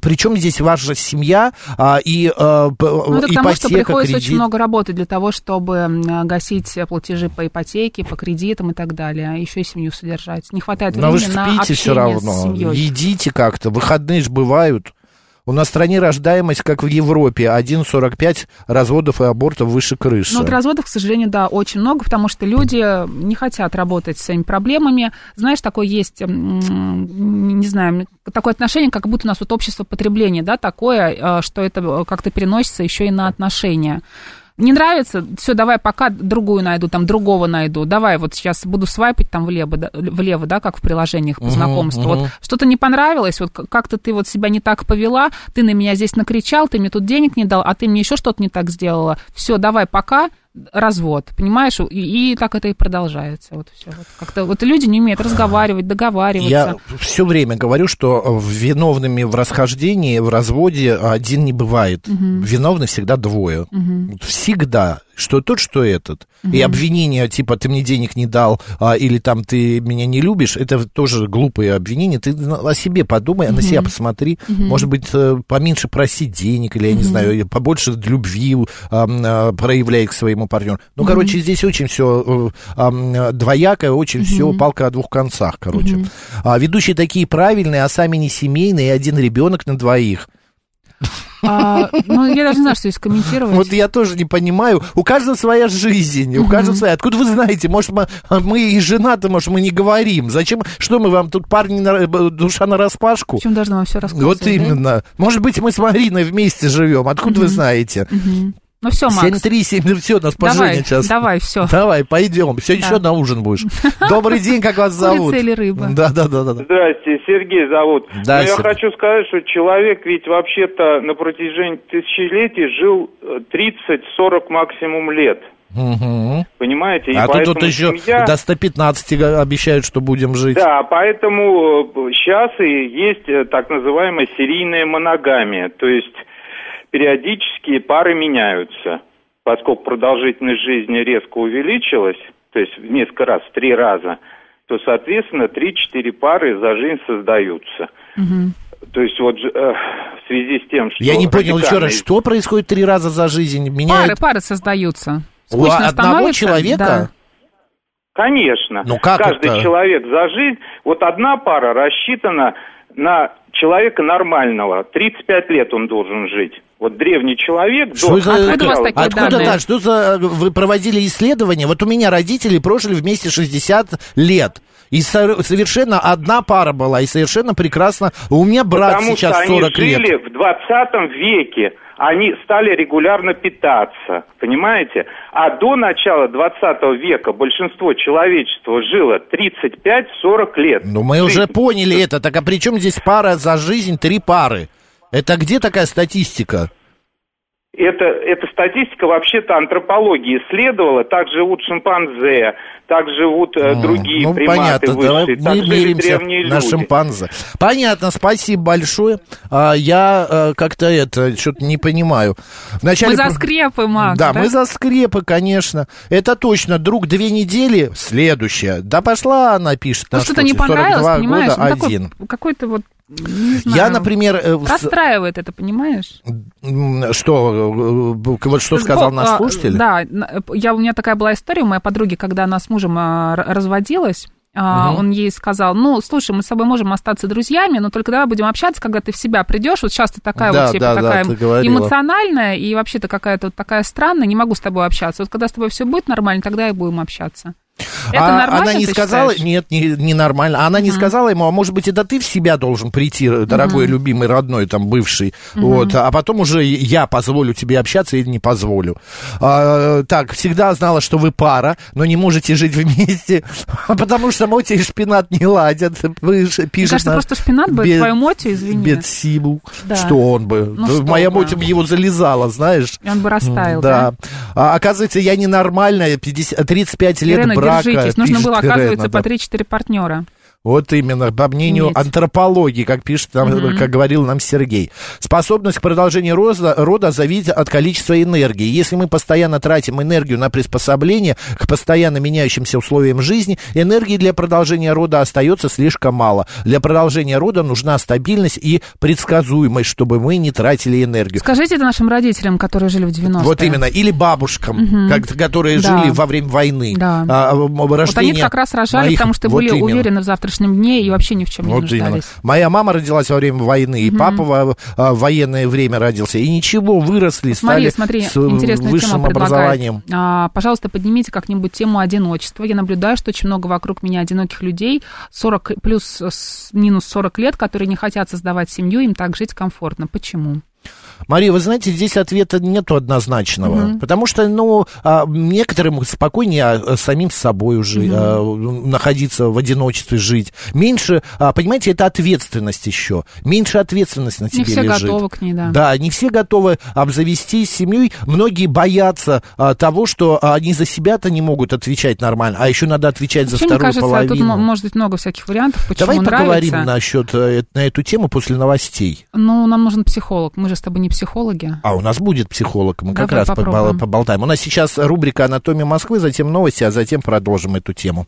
при чем здесь ваша семья а, и а,
Ну, это к тому, что
ипотека,
приходится
кредит?
очень много работать для того, чтобы гасить платежи по ипотеке, по кредитам и так далее, а еще и семью содержать. Не хватает
Но вы же
времени на
спите
общение
все равно. Едите как-то. Выходные же бывают. У нас в стране рождаемость, как в Европе, 1,45 разводов и абортов выше крыши.
Ну, вот разводов, к сожалению, да, очень много, потому что люди не хотят работать с своими проблемами. Знаешь, такое есть, не знаю, такое отношение, как будто у нас вот общество потребления, да, такое, э, что это как-то переносится еще и на отношения. Не нравится, все, давай пока другую найду, там другого найду. Давай вот сейчас буду свайпать там влево, да, влево, да, как в приложениях по знакомству.
мгм.
Вот что-то не понравилось, вот как-то ты вот себя не так повела, ты на меня здесь накричал, ты мне тут денег не дал, а ты мне еще что-то не так сделала. Все, давай пока, развод, понимаешь? И, и так это и продолжается. Вот все. Вот как-то вот люди не умеют разговаривать, договариваться.
Я все время говорю, что виновными в расхождении, в разводе один не бывает.
Мгм.
Виновны всегда двое. Вот Всегда. Что тот, что этот. И
Мгм.
обвинения, типа, ты мне денег не дал, а, или там ты меня не любишь, это тоже глупые обвинения. Ты о себе подумай, а на себя посмотри.
Мгм.
Может быть, э, поменьше просить денег, или, я не
Мгм.
знаю, побольше любви а, а, проявляй к своему партнеру. Ну,
Мгм.
короче, здесь очень все двоякое, очень все
Мгм.
палка о двух концах, короче.
Мгм.
А, ведущие такие правильные, а сами не семейные, и один ребенок на двоих.
А, ну, я даже не знаю, что здесь комментировать.
Вот я тоже не понимаю. У каждого своя жизнь, у каждого своя. Откуда вы знаете? Может, мы, мы и женаты, может, мы не говорим. Зачем? Что мы вам тут парни на, душа на распашку?
Почему должна вам все рассказывать?
Вот именно. Может быть, мы с Мариной вместе живем. Откуда вы знаете?
Ну все, Макс.
737, все, нас
Давай,
поженят сейчас.
давай, всё.
Давай, пойдем. Сегодня
Да.
еще на ужин будешь. Добрый день, как вас зовут?
Курица или рыба?
Да, да, да, да. да.
Здрасте, Сергей зовут.
Да,
Но я хочу сказать, что человек ведь вообще-то на протяжении тысячелетий жил э, 30-40 максимум лет.
Мгм.
Понимаете? И
А тут вот еще
семья-
до 115 обещают, что будем жить.
Да, поэтому сейчас и есть э, так называемая серийная моногамия. То есть периодически пары меняются. Поскольку продолжительность жизни резко увеличилась, то есть в несколько раз, в три раза, то, соответственно, 3-4 пары за жизнь создаются.
Мгм.
То есть вот э, в связи с тем, что...
Я не понял еще раз, что происходит три раза за жизнь?
Пары,
Меняют
пары создаются.
у
Скучно
одного
становится,
человека?
да.
Конечно.
Ну, как
Каждый
это?
человек за жизнь... Вот одна пара рассчитана на человека нормального. 35 лет он должен жить. Вот древний человек...
Что
до
за-
начала-
Откуда да? Что за вы проводили исследования? Вот у меня родители прожили вместе 60 лет. И со- совершенно одна пара была, и совершенно прекрасно. У меня брат
Потому
сейчас
что
40
они
лет.
жили в 20 веке. Они стали регулярно питаться, понимаете? А до начала 20 века большинство человечества жило 35-40 лет.
Ну, мы уже поняли это. Так а при чем здесь пара за жизнь, три пары? Это где такая статистика?
Это, эта статистика вообще-то антропология исследовала. Так живут шимпанзе, так живут э, другие
ну,
приматы
понятно, давай
высшие, так
мы
жили древние
на
люди.
шимпанзе. Понятно, спасибо большое. А, я э, как-то это, что-то не понимаю. Вначале
Мы за скрепы, Макс,
Да,
да?
мы за скрепы, конечно. Это точно. Друг две недели, следующая. Да пошла она, пишет.
Ну, что-то не понравилось,
42
понимаешь?
года,
Ну, такой-
один.
Какой-то вот, не знаю.
Я, например, э,
Расстраивает это, понимаешь?
Что, э, вот что сказал наш
А,
слушатель?
Да, я, у меня такая была история у моей подруги, когда она с мужем а, разводилась.
Мгм.
Он ей сказал, ну, слушай, мы с тобой можем остаться друзьями, но только давай будем общаться, когда ты в себя придешь. Вот сейчас ты такая
Да,
вот типа
да, да,
такая
говорила.
эмоциональная и вообще-то какая-то вот такая странная, не могу с тобой общаться. Вот когда с тобой все будет нормально, тогда и будем общаться. Это
а
нормально,
она не сказала,
считаешь?
нет, не, не нормально. Она не
Мгм.
сказала ему, а может быть, это ты в себя должен прийти, дорогой,
Мгм.
любимый, родной, там, бывший.
Мгм.
Вот, а потом уже я позволю тебе общаться или не позволю. А, так, всегда знала, что вы пара, но не можете жить вместе, потому что моти и шпинат не ладят. Вы ж-
Мне
пишет
кажется,
на
просто шпинат бы
бед-
твою мотю, извини.
Бедсибу.
Да.
Что он бы?
Ну, что
Моя
бы.
его залезала, знаешь.
И он бы растаял,
Да.
да?
А, оказывается, я ненормальная, 50, 35 лет брака.
Держитесь. Нужно было, оказывается, по
да.
3-4 партнера.
Вот именно, по мнению
Иметь.
антропологии, как пишет, нам,
Мгм.
как говорил нам Сергей. Способность к продолжению рода, рода зависит от количества энергии. Если мы постоянно тратим энергию на приспособление к постоянно меняющимся условиям жизни, энергии для продолжения рода остается слишком мало. Для продолжения рода нужна стабильность и предсказуемость, чтобы мы не тратили энергию.
Скажите это нашим родителям, которые жили в 90-е.
Вот именно. Или бабушкам,
Мгм.
как- которые
Да.
жили во время войны.
Да.
А, м,
Вот они
рождение
как раз рожали,
моих-
потому что
вот
были
именно.
уверены в завтрашнем дне и вообще ни в чем не
Вот именно.
нуждались.
Моя мама родилась во время войны, и
Мгм.
папа во а, в военное время родился. И ничего, выросли,
Смотри,
стали
смотри,
с
интересную
высшим
предлагает.
образованием.
А, пожалуйста, поднимите как-нибудь тему одиночества. Я наблюдаю, что очень много вокруг меня одиноких людей, 40 плюс минус 40 лет, которые не хотят создавать семью, им так жить комфортно. Почему?
Мария, вы знаете, здесь ответа нету однозначного.
Мгм.
Потому что, ну, а, некоторым спокойнее а, самим с собой уже
Мгм.
а, находиться в одиночестве, жить. Меньше, понимаете, это ответственность еще. Меньше ответственность на тебе
Не все
лежит.
готовы к ней, да.
Да, не все готовы обзавестись семьей. Многие боятся того, что они за себя-то не могут отвечать нормально, а еще надо отвечать за
Вообще, мне
вторую
кажется,
половину.
тут мо- может быть много всяких вариантов, почему
Давай
нравится.
поговорим насчет э, на эту тему после новостей.
Ну, нам нужен психолог. Мы же с тобой не психологи.
А у нас будет психолог, мы как
Давай
раз побал-
попробуем.
поболтаем. У нас сейчас рубрика «Анатомия Москвы», затем новости, а затем продолжим эту тему.